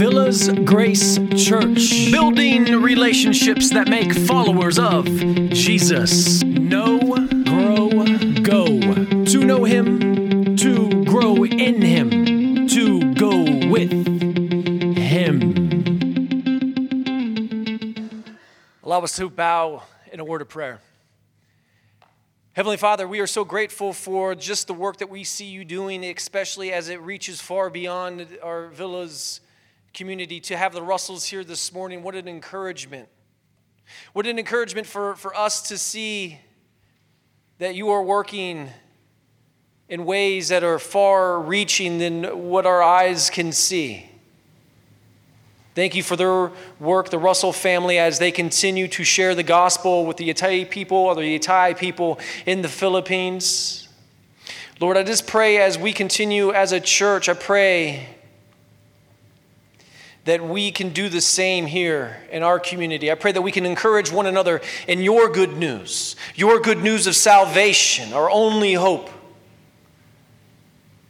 Villas Grace Church. Building relationships that make followers of Jesus. Know, grow, go. To know Him, to grow in Him, to go with Him. Allow us to bow in a word of prayer. Heavenly Father, we are so grateful for just the work that we see you doing, especially as it reaches far beyond our villas community. To have the Russells here this morning, what an encouragement. What an encouragement for, for us to see that you are working in ways that are far reaching than what our eyes can see. Thank you for their work, the Russell family, as they continue to share the gospel with the Yatai people or the Yatai people in the Philippines. Lord, I just pray as we continue as a church, I pray that we can do the same here in our community. I pray that we can encourage one another in your good news, your good news of salvation, our only hope.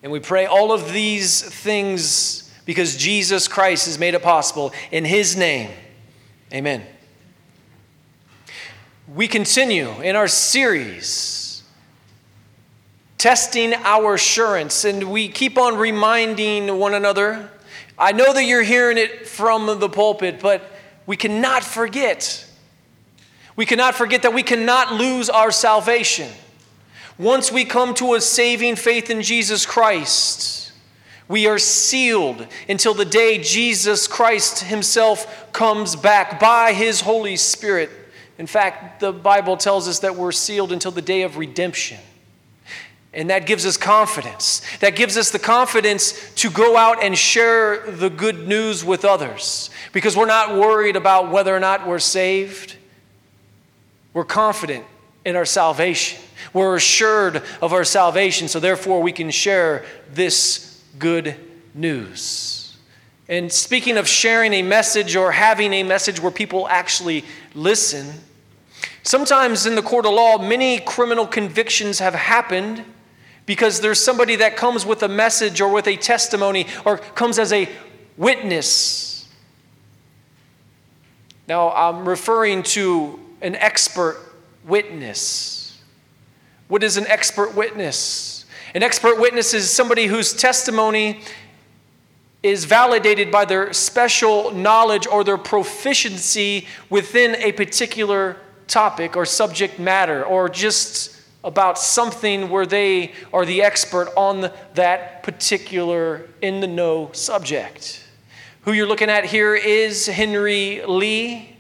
And we pray all of these things because Jesus Christ has made it possible. In His name, amen. We continue in our series, testing our assurance, and we keep on reminding one another. I know that you're hearing it from the pulpit, but we cannot forget. We cannot forget that we cannot lose our salvation. Once we come to a saving faith in Jesus Christ, we are sealed until the day Jesus Christ Himself comes back by His Holy Spirit. In fact, the Bible tells us that we're sealed until the day of redemption. And that gives us confidence. That gives us the confidence to go out and share the good news with others because we're not worried about whether or not we're saved. We're confident in our salvation. We're assured of our salvation, so therefore we can share this good news. And speaking of sharing a message or having a message where people actually listen, sometimes in the court of law, many criminal convictions have happened because there's somebody that comes with a message or with a testimony or comes as a witness. Now, I'm referring to an expert witness. What is an expert witness? An expert witness is somebody whose testimony is validated by their special knowledge or their proficiency within a particular topic or subject matter, or just about something where they are the expert on that particular in the know subject. Who you're looking at here is Henry Lee.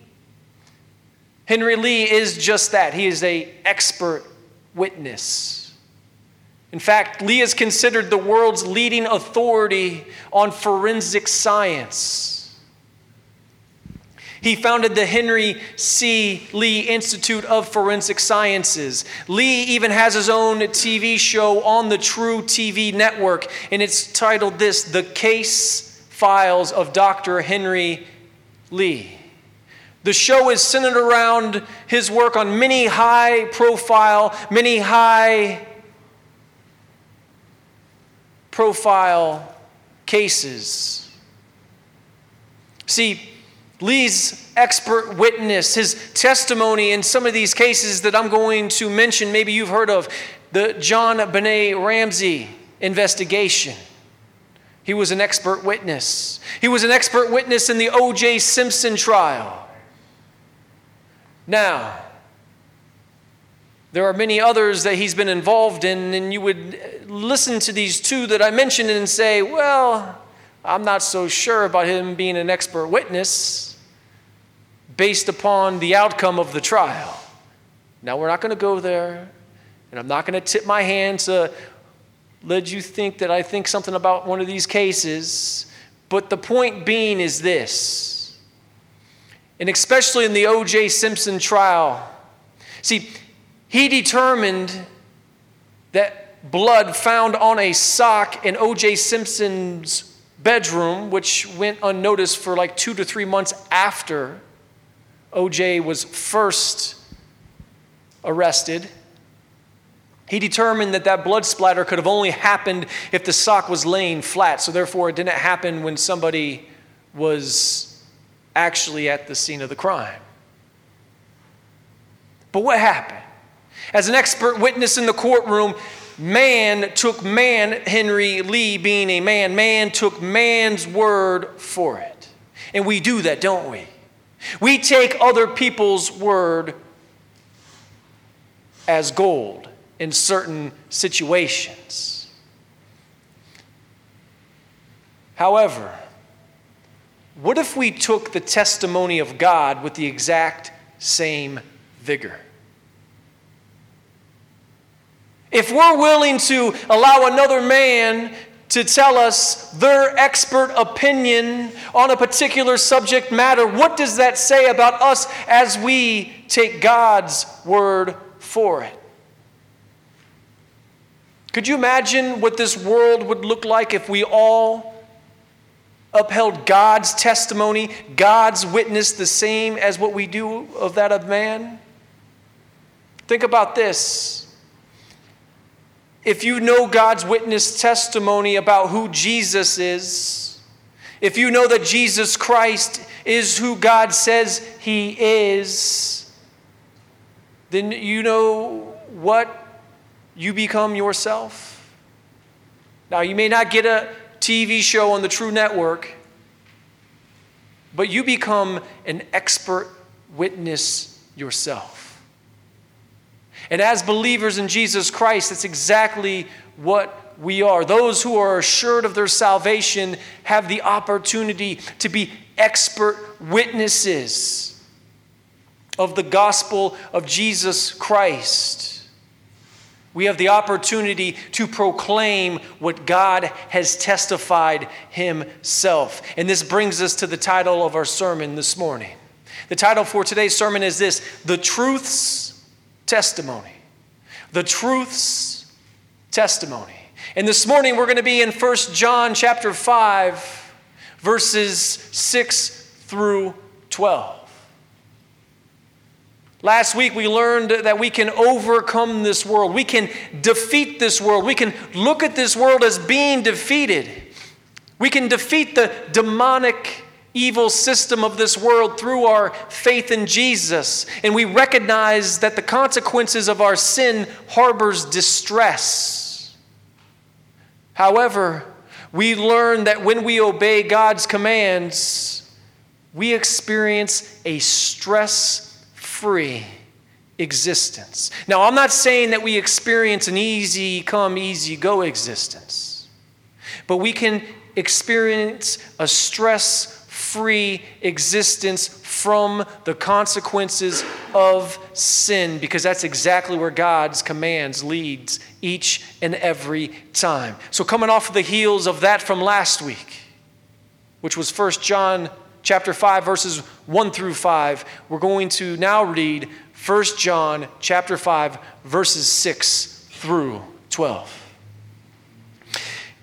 Henry Lee is just that. He is a expert witness. In fact, Lee is considered the world's leading authority on forensic science. He founded the Henry C. Lee Institute of Forensic Sciences. Lee even has his own TV show on the truTV network, and it's titled this The Case Files of Dr. Henry Lee. The show is centered around his work on many high profile, many high profile cases. See, Lee's expert witness, his testimony in some of these cases that I'm going to mention, maybe you've heard of the John Benet Ramsey investigation. He was an expert witness. He was an expert witness in the O.J. Simpson trial. Now, there are many others that he's been involved in, and you would listen to these two that I mentioned and say, well, I'm not so sure about him being an expert witness based upon the outcome of the trial. Now, we're not going to go there, and I'm not going to tip my hand to let you think that I think something about one of these cases. But the point being is this, and especially in the O.J. Simpson trial. See, he determined that blood found on a sock in O.J. Simpson's bedroom, which went unnoticed for like two to three months after O.J. was first arrested. He determined that that blood splatter could have only happened if the sock was laying flat, so therefore it didn't happen when somebody was actually at the scene of the crime. But what happened? As an expert witness in the courtroom, man took man, Henry Lee being a man, man took man's word for it. And we do that, don't we? We take other people's word as gold in certain situations. However, what if we took the testimony of God with the exact same vigor? If we're willing to allow another man to tell us their expert opinion on a particular subject matter, what does that say about us as we take God's word for it? Could you imagine what this world would look like if we all upheld God's testimony, God's witness, the same as what we do of that of man? Think about this. If you know God's witness testimony about who Jesus is, if you know that Jesus Christ is who God says he is, then you know what you become yourself. Now, you may not get a TV show on the True Network, but you become an expert witness yourself. And as believers in Jesus Christ, that's exactly what we are. Those who are assured of their salvation have the opportunity to be expert witnesses of the gospel of Jesus Christ we have the opportunity to proclaim what God has testified Himself. And this brings us to the title of our sermon this morning. The title for today's sermon is this The Truth's Testimony. The Truth's Testimony. And this morning we're going to be in 1 John chapter 5, verses 6 through 12. Last week, we learned that we can overcome this world. We can defeat this world. We can look at this world as being defeated. We can defeat the demonic evil system of this world through our faith in Jesus. And we recognize that the consequences of our sin harbors distress. However, we learn that when we obey God's commands, we experience a stress free existence. Now, I'm not saying that we experience an easy come, easy go existence, but we can experience a stress free existence from the consequences of sin because that's exactly where God's commands leads each and every time. So coming off the heels of that from last week, which was 1 John chapter 5 verses 1 through 5 we're going to now read 1 john chapter 5 verses 6 through 12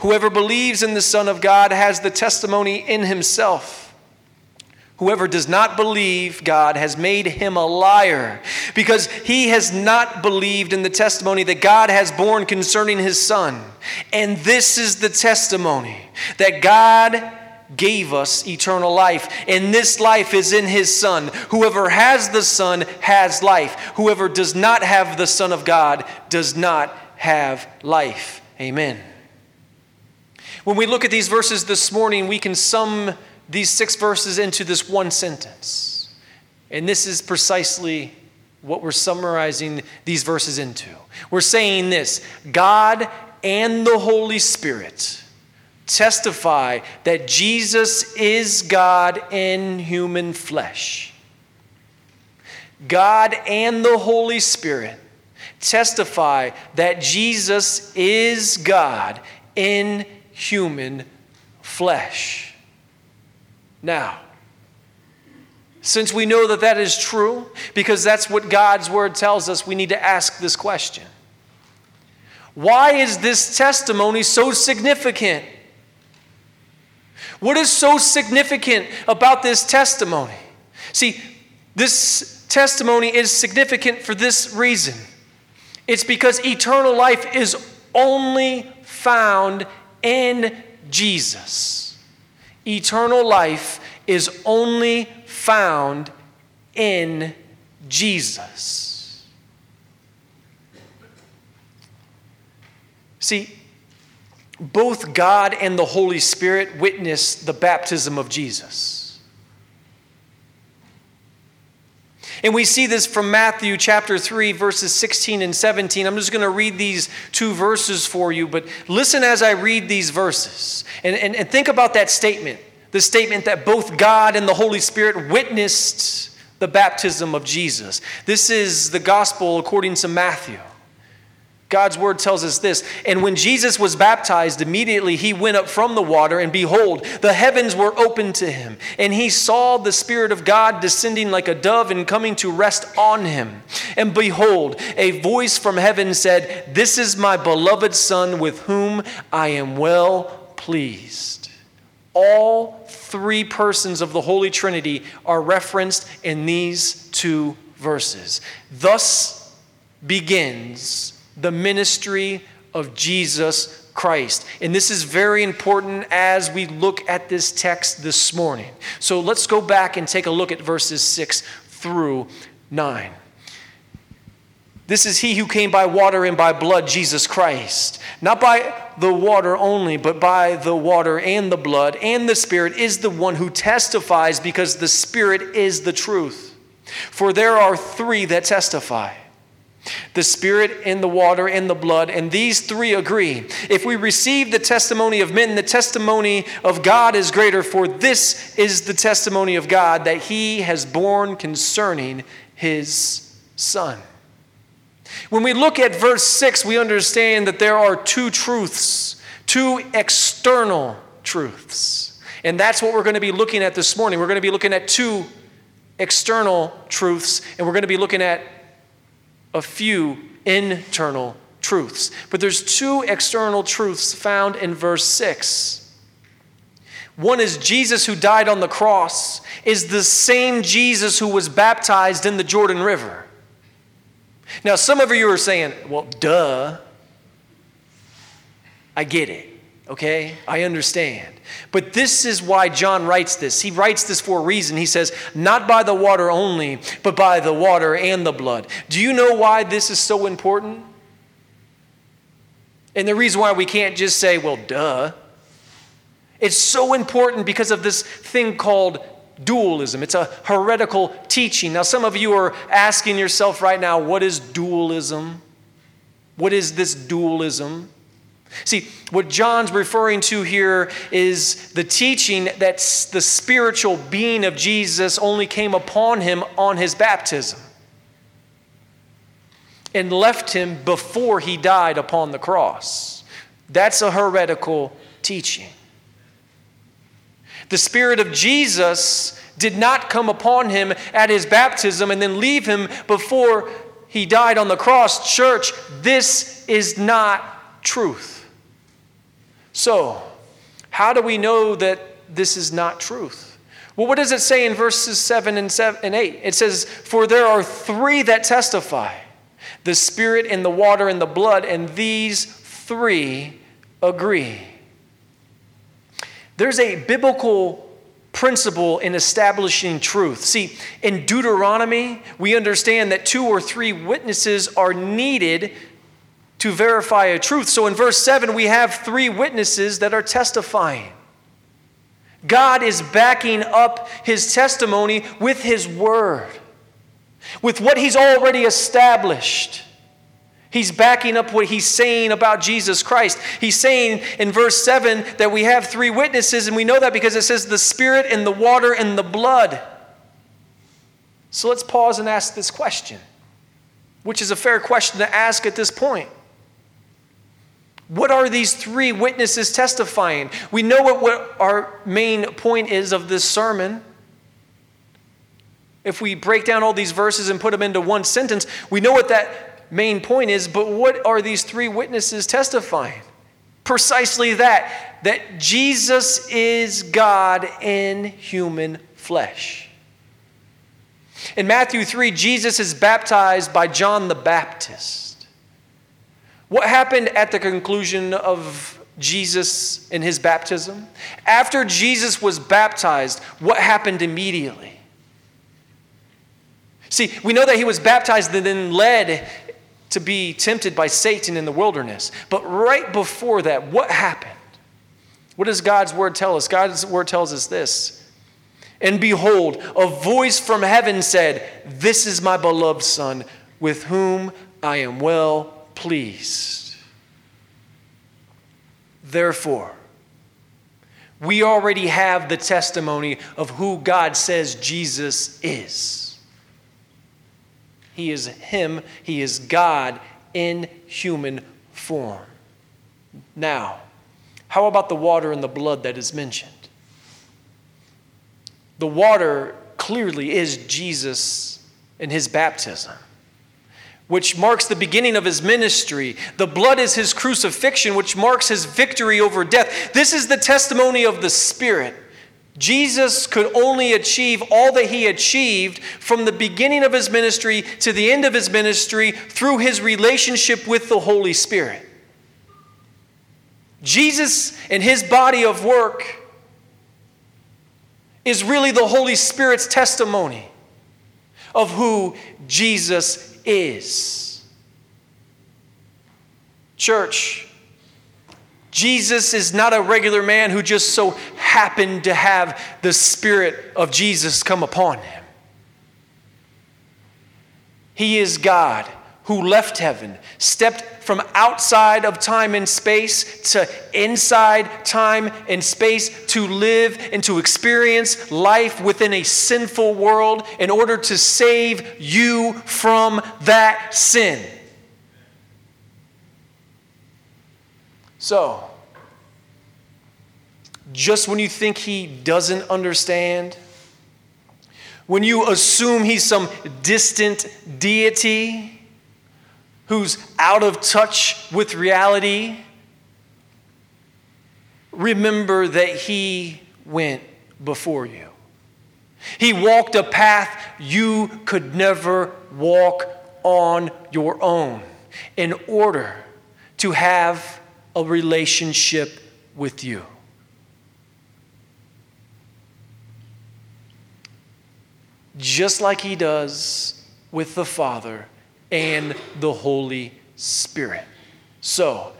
Whoever believes in the Son of God has the testimony in himself. Whoever does not believe God has made him a liar because he has not believed in the testimony that God has borne concerning his Son. And this is the testimony that God gave us eternal life, and this life is in his Son. Whoever has the Son has life. Whoever does not have the Son of God does not have life. Amen. When we look at these verses this morning, we can sum these six verses into this one sentence. And this is precisely what we're summarizing these verses into. We're saying this God and the Holy Spirit testify that Jesus is God in human flesh. God and the Holy Spirit testify that Jesus is God in human flesh. Now, Since we know that that is true, because that's what God's word tells us, we need to ask this question Why is this testimony so significant? What is so significant about this testimony? See, this testimony is significant for this reason it's because eternal life is only found in Jesus. Eternal life is only found in Jesus. See, both God and the Holy Spirit witnessed the baptism of Jesus. And we see this from Matthew chapter 3, verses 16 and 17. I'm just going to read these two verses for you, but listen as I read these verses. And, and, and think about that statement the statement that both God and the Holy Spirit witnessed the baptism of Jesus. This is the gospel according to Matthew. God's word tells us this. And when Jesus was baptized, immediately he went up from the water, and behold, the heavens were opened to him. And he saw the Spirit of God descending like a dove and coming to rest on him. And behold, a voice from heaven said, This is my beloved Son, with whom I am well pleased. All three persons of the Holy Trinity are referenced in these two verses. Thus begins the ministry of Jesus Christ. And this is very important as we look at this text this morning. So let's go back and take a look at verses 6 through 9. This is he who came by water and by blood, Jesus Christ. Not by the water only, but by the water and the blood, and the Spirit is the one who testifies because the Spirit is the truth. For there are three that testify the Spirit and the water and the blood, and these three agree. If we receive the testimony of men, the testimony of God is greater, for this is the testimony of God that He has borne concerning His Son. When we look at verse 6, we understand that there are two truths, two external truths. And that's what we're going to be looking at this morning. We're going to be looking at two external truths, and we're going to be looking at a few internal truths. But there's two external truths found in verse 6. One is Jesus who died on the cross is the same Jesus who was baptized in the Jordan River. Now, some of you are saying, well, duh. I get it, okay? I understand. But this is why John writes this. He writes this for a reason. He says, Not by the water only, but by the water and the blood. Do you know why this is so important? And the reason why we can't just say, Well, duh. It's so important because of this thing called dualism. It's a heretical teaching. Now, some of you are asking yourself right now, What is dualism? What is this dualism? See, what John's referring to here is the teaching that the spiritual being of Jesus only came upon him on his baptism and left him before he died upon the cross. That's a heretical teaching. The Spirit of Jesus did not come upon him at his baptism and then leave him before he died on the cross. Church, this is not truth. So, how do we know that this is not truth? Well, what does it say in verses 7 and, 7 and 8? It says, For there are three that testify the Spirit and the water and the blood, and these three agree. There's a biblical principle in establishing truth. See, in Deuteronomy, we understand that two or three witnesses are needed to verify a truth. So in verse 7, we have three witnesses that are testifying. God is backing up his testimony with his word, with what he's already established. He's backing up what he's saying about Jesus Christ. He's saying in verse 7 that we have three witnesses, and we know that because it says the Spirit and the water and the blood. So let's pause and ask this question, which is a fair question to ask at this point. What are these three witnesses testifying? We know what, what our main point is of this sermon. If we break down all these verses and put them into one sentence, we know what that main point is, but what are these three witnesses testifying? Precisely that, that Jesus is God in human flesh. In Matthew 3, Jesus is baptized by John the Baptist. What happened at the conclusion of Jesus in his baptism? After Jesus was baptized, what happened immediately? See, we know that he was baptized and then led to be tempted by Satan in the wilderness. But right before that, what happened? What does God's word tell us? God's word tells us this. And behold, a voice from heaven said, This is my beloved Son, with whom I am well pleased. Therefore, we already have the testimony of who God says Jesus is. He is Him, He is God in human form. Now, how about the water and the blood that is mentioned? The water clearly is Jesus in his baptism, which marks the beginning of his ministry. The blood is his crucifixion, which marks his victory over death. This is the testimony of the Spirit. Jesus could only achieve all that he achieved from the beginning of his ministry to the end of his ministry through his relationship with the Holy Spirit. Jesus and his body of work is really the Holy Spirit's testimony of who Jesus is. Church, Jesus is not a regular man who just so happened to have the Spirit of Jesus come upon him. He is God who left heaven, stepped from outside of time and space to inside time and space to live and to experience life within a sinful world in order to save you from that sin. So, just when you think he doesn't understand, when you assume he's some distant deity, who's out of touch with reality, remember that He went before you. He walked a path you could never walk on your own in order to have a relationship with you. Just like he does with the Father and the Holy Spirit. So,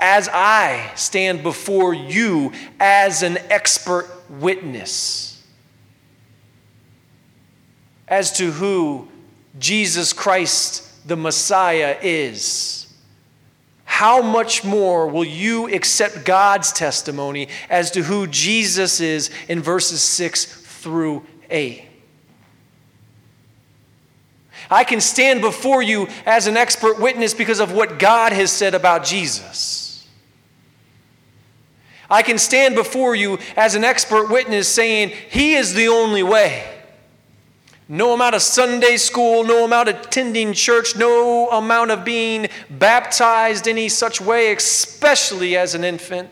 as I stand before you as an expert witness as to who Jesus Christ the Messiah is, how much more will you accept God's testimony as to who Jesus is in verses 6 through 8? I can stand before you as an expert witness because of what God has said about Jesus. I can stand before you as an expert witness saying, He is the only way. No amount of Sunday school, no amount of attending church, no amount of being baptized any such way, especially as an infant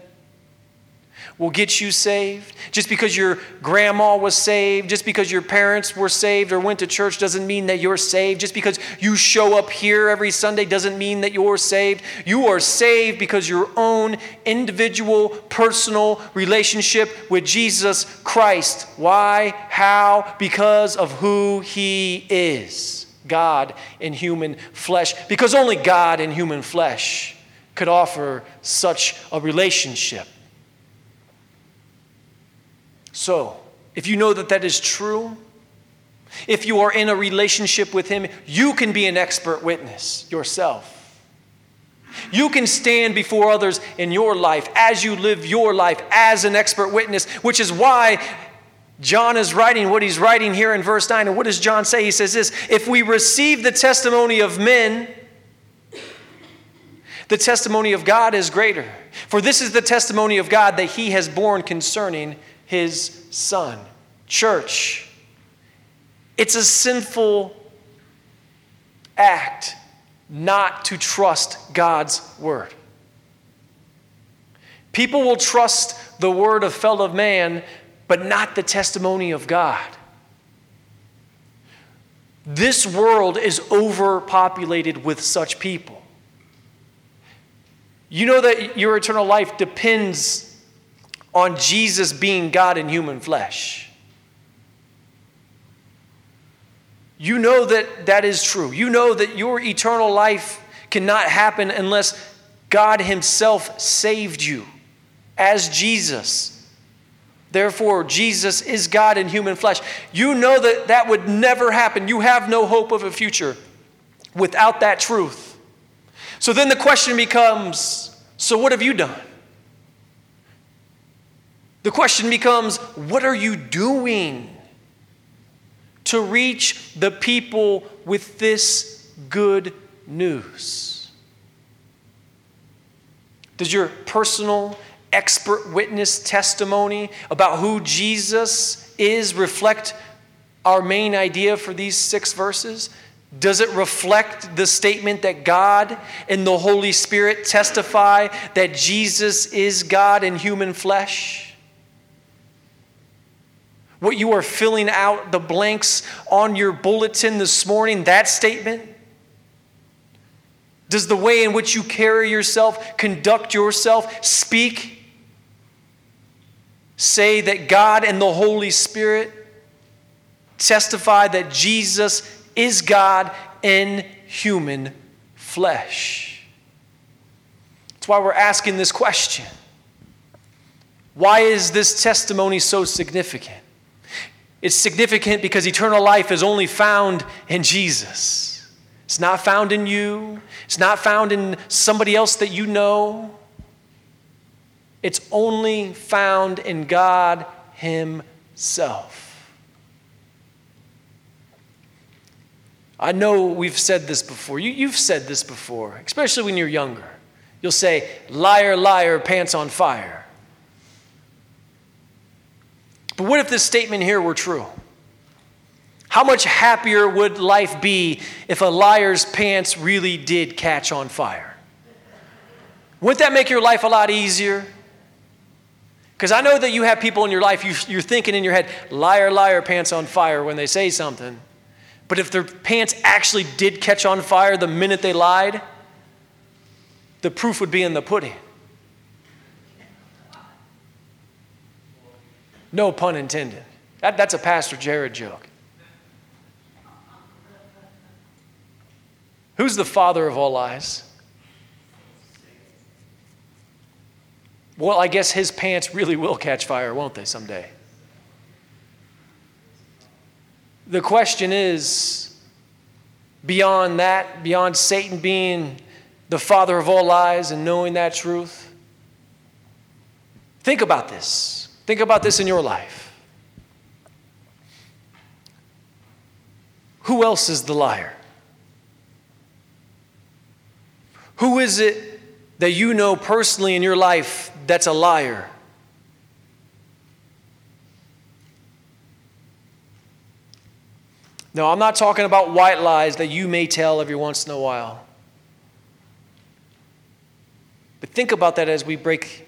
will get you saved. Just because your grandma was saved, just because your parents were saved or went to church doesn't mean that you're saved. Just because you show up here every Sunday doesn't mean that you're saved. You are saved because your own individual, personal relationship with Jesus Christ. Why? How? Because of who He is God in human flesh. Because only God in human flesh could offer such a relationship. So, if you know that that is true, if you are in a relationship with Him, you can be an expert witness yourself. You can stand before others in your life as you live your life as an expert witness, which is why John is writing what he's writing here in verse 9. And what does John say? He says this If we receive the testimony of men, the testimony of God is greater. For this is the testimony of God that he has borne concerning his son. Church, It's a sinful act not to trust God's word. People will trust the word of fellow man, but not the testimony of God. This world is overpopulated with such people. You know that your eternal life depends on Jesus being God in human flesh. You know that that is true. You know that your eternal life cannot happen unless God Himself saved you as Jesus. Therefore, Jesus is God in human flesh. You know that that would never happen. You have no hope of a future without that truth. So then the question becomes so what have you done? The question becomes what are you doing to reach the people with this good news? Does your personal expert witness testimony about who Jesus is reflect our main idea for these six verses? Does it reflect the statement that God and the Holy Spirit testify that Jesus is God in human flesh? What you are filling out the blanks on your bulletin this morning, that statement? Does the way in which you carry yourself, conduct yourself, speak say that God and the Holy Spirit testify that Jesus is God in human flesh. That's why we're asking this question. Why is this testimony so significant? It's significant because eternal life is only found in Jesus. It's not found in you, it's not found in somebody else that you know. It's only found in God Himself. I know we've said this before. You, have said this before, especially when you're younger. You'll say, liar, liar, pants on fire. But what if this statement here were true? How much happier would life be if a liar's pants really did catch on fire? Wouldn't that make your life a lot easier? Because I know that you have people in your life, you, you're thinking in your head, liar, liar, pants on fire when they say something. But if their pants actually did catch on fire the minute they lied, the proof would be in the pudding. No pun intended. That, that's a Pastor Jared joke. Who's the father of all lies? Well, I guess his pants really will catch fire, won't they, someday? The question is beyond that, beyond Satan being the father of all lies and knowing that truth, think about this. Think about this in your life. Who else is the liar? Who is it that you know personally in your life that's a liar. No, I'm not talking about white lies that you may tell every once in a while. But think about that as we break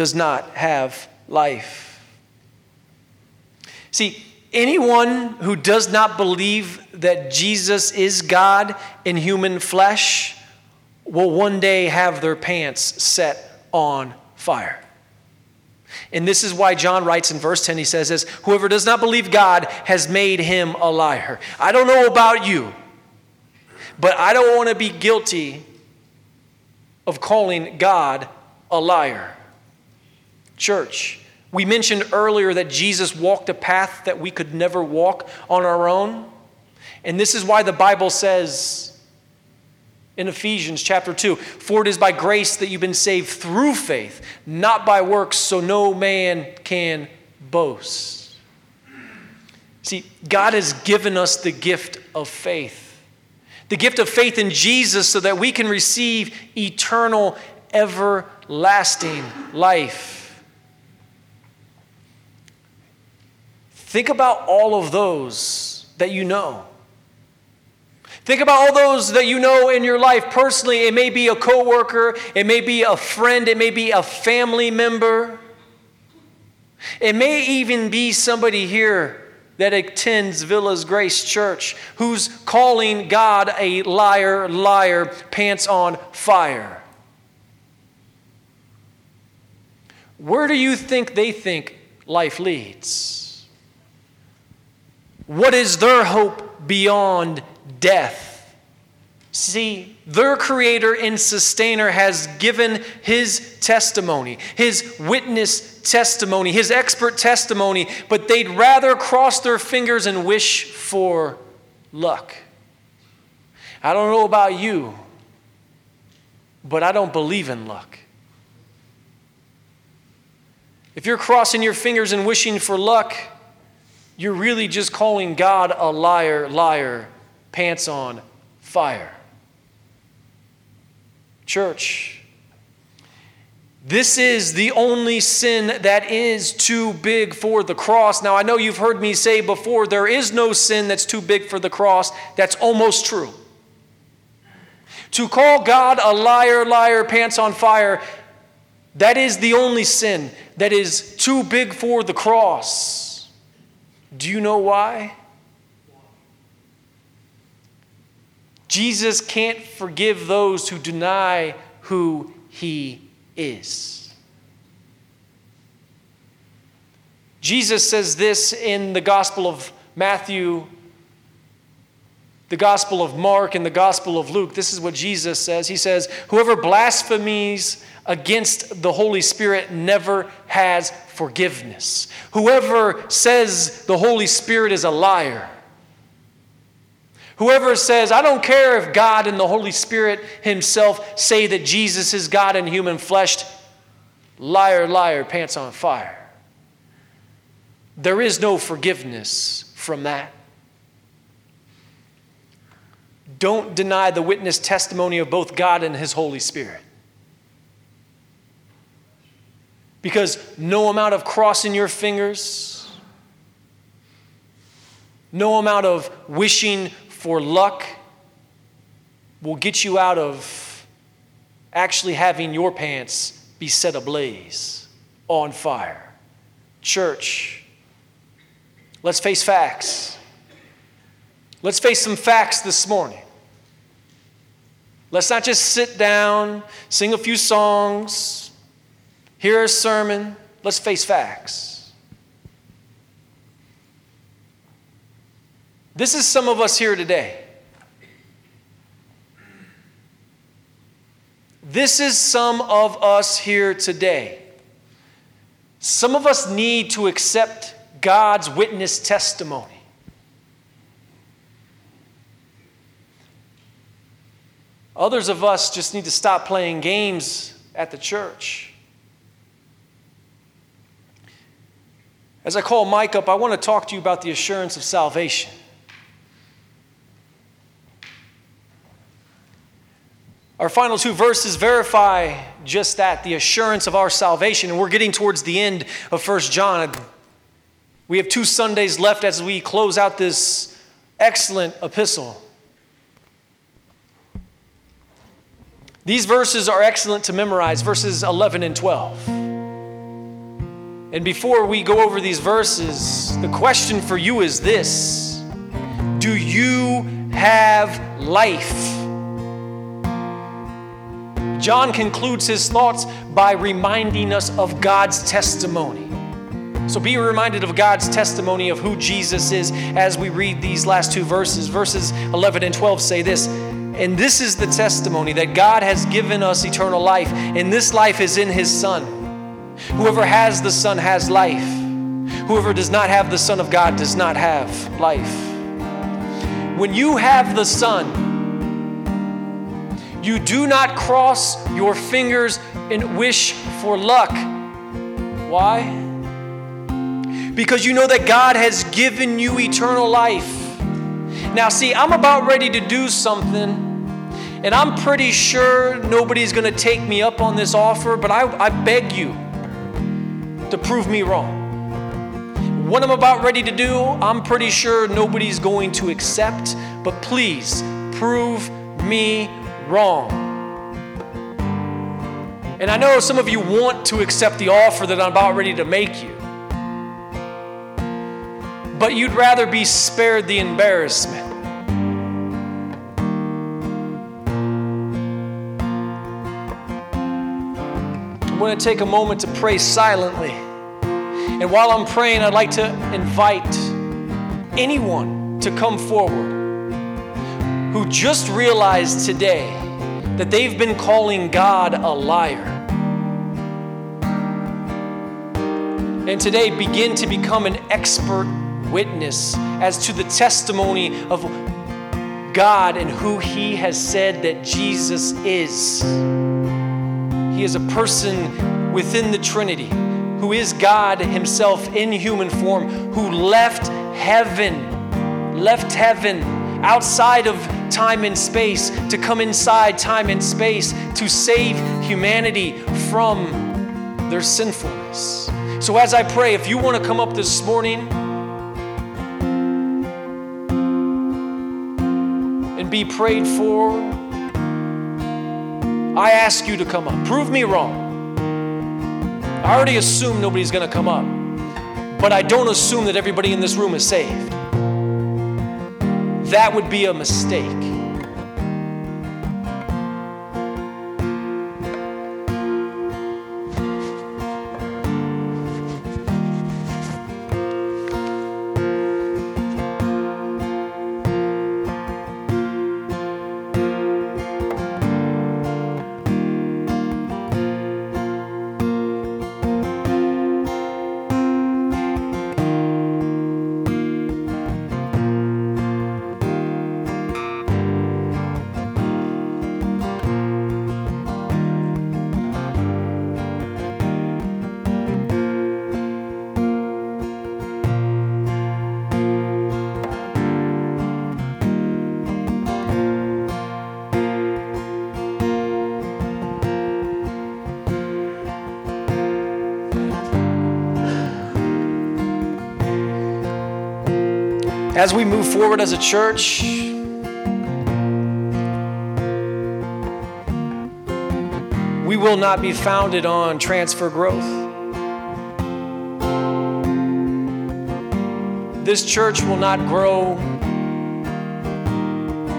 does not have life. See, anyone who does not believe that Jesus is God in human flesh will one day have their pants set on fire. And this is why John writes in verse 10, he says this Whoever does not believe God has made him a liar. I don't know about you, but I don't want to be guilty of calling God a liar. Church, We mentioned earlier that Jesus walked a path that we could never walk on our own. And this is why the Bible says in Ephesians chapter 2 For it is by grace that you've been saved through faith, not by works, so no man can boast. See, God has given us the gift of faith. The gift of faith in Jesus so that we can receive eternal, everlasting life. Think about all of those that you know. Think about all those that you know in your life personally. It may be a coworker, it may be a friend, it may be a family member. It may even be somebody here that attends Villa's Grace Church who's calling God a liar, liar, pants on fire. Where do you think they think life leads? What is their hope beyond death? See, their creator and sustainer has given his testimony, his witness testimony, his expert testimony, but they'd rather cross their fingers and wish for luck. I don't know about you, but I don't believe in luck. If you're crossing your fingers and wishing for luck, you're really just calling God a liar, liar, pants on fire. Church, this is the only sin that is too big for the cross. Now, I know you've heard me say before there is no sin that's too big for the cross. That's almost true. To call God a liar, liar, pants on fire, that is the only sin that is too big for the cross. Do you know why? Jesus can't forgive those who deny who he is. Jesus says this in the Gospel of Matthew, the Gospel of Mark, and the Gospel of Luke. This is what Jesus says. He says, Whoever blasphemies against the Holy Spirit never has forgiveness. Whoever says the Holy Spirit is a liar, whoever says, I don't care if God and the Holy Spirit Himself say that Jesus is God in human flesh, liar, liar, pants on fire. There is no forgiveness from that. Don't deny the witness testimony of both God and His Holy Spirit. Because no amount of crossing your fingers, no amount of wishing for luck will get you out of actually having your pants be set ablaze, on fire. Church, let's face facts. Let's face some facts this morning. Let's not just sit down, sing a few songs, hear a sermon, let's face facts. This is some of us here today. This is some of us here today. Some of us need to accept God's witness testimony. Others of us just need to stop playing games at the church. As I call Mike up, I want to talk to you about the assurance of salvation. Our final two verses verify just that the assurance of our salvation. And we're getting towards the end of First John. We have two Sundays left as we close out this excellent epistle. These verses are excellent to memorize, verses 11 and 12. And before we go over these verses, the question for you is this Do you have life? John concludes his thoughts by reminding us of God's testimony. So be reminded of God's testimony of who Jesus is as we read these last two verses. Verses 11 and 12 say this And this is the testimony that God has given us eternal life, and this life is in his Son. Whoever has the Son has life. Whoever does not have the Son of God does not have life. When you have the Son, you do not cross your fingers and wish for luck. Why? Because you know that God has given you eternal life. Now, see, I'm about ready to do something and I'm pretty sure nobody's going to take me up on this offer, but I, I beg you to prove me wrong. What I'm about ready to do, I'm pretty sure nobody's going to accept, but please prove me wrong. And I know some of you want to accept the offer that I'm about ready to make you, but you'd rather be spared the embarrassment. Going to take a moment to pray silently. And while I'm praying, I'd like to invite anyone to come forward who just realized today that they've been calling God a liar. And today begin to become an expert witness as to the testimony of God and who He has said that Jesus is. He is a person within the Trinity who is God Himself in human form, who left heaven, left heaven outside of time and space to come inside time and space to save humanity from their sinfulness. So, as I pray, if you want to come up this morning and be prayed for, I ask you to come up. Prove me wrong. I already assume nobody's going to come up, but I don't assume that everybody in this room is saved. That would be a mistake. As we move forward as a church, we will not be founded on transfer growth. This church will not grow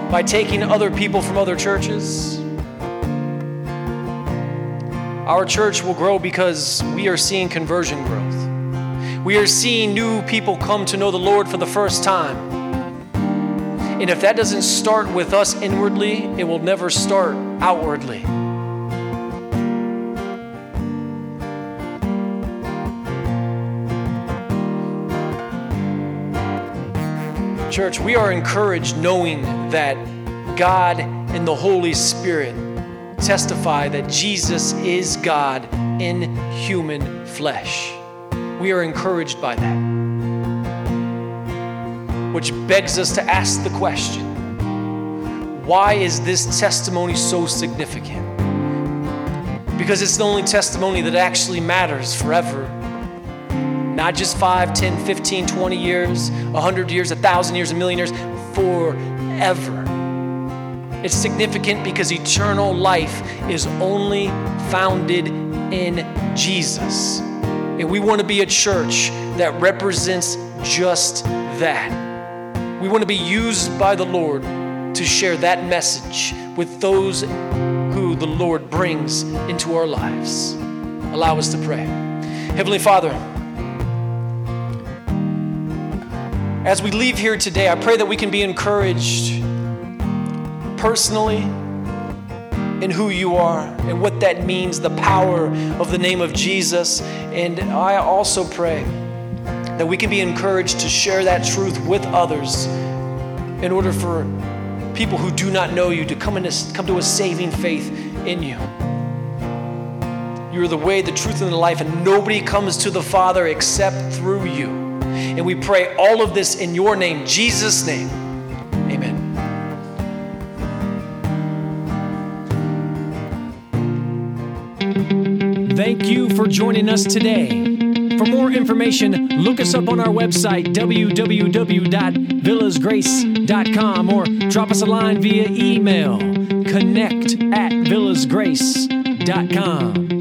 by taking other people from other churches. Our church will grow because we are seeing conversion growth. We are seeing new people come to know the Lord for the first time. And if that doesn't start with us inwardly, it will never start outwardly. Church, we are encouraged knowing that God and the Holy Spirit testify that Jesus is God in human flesh. We are encouraged by that. Which begs us to ask the question why is this testimony so significant? Because it's the only testimony that actually matters forever. Not just 5, 10, 15, 20 years, 100 years, 1,000 years, a million years, forever. It's significant because eternal life is only founded in Jesus. And we want to be a church that represents just that. We want to be used by the Lord to share that message with those who the Lord brings into our lives. Allow us to pray. Heavenly Father, as we leave here today, I pray that we can be encouraged personally in who you are and what that means, the power of the name of Jesus. And I also pray that we can be encouraged to share that truth with others in order for people who do not know you to come, into, come to a saving faith in you. You are the way, the truth, and the life, and nobody comes to the Father except through you. And we pray all of this in your name, Jesus' name. Thank you for joining us today. For more information, look us up on our website, www.villasgrace.com, or drop us a line via email, connect at villasgrace.com.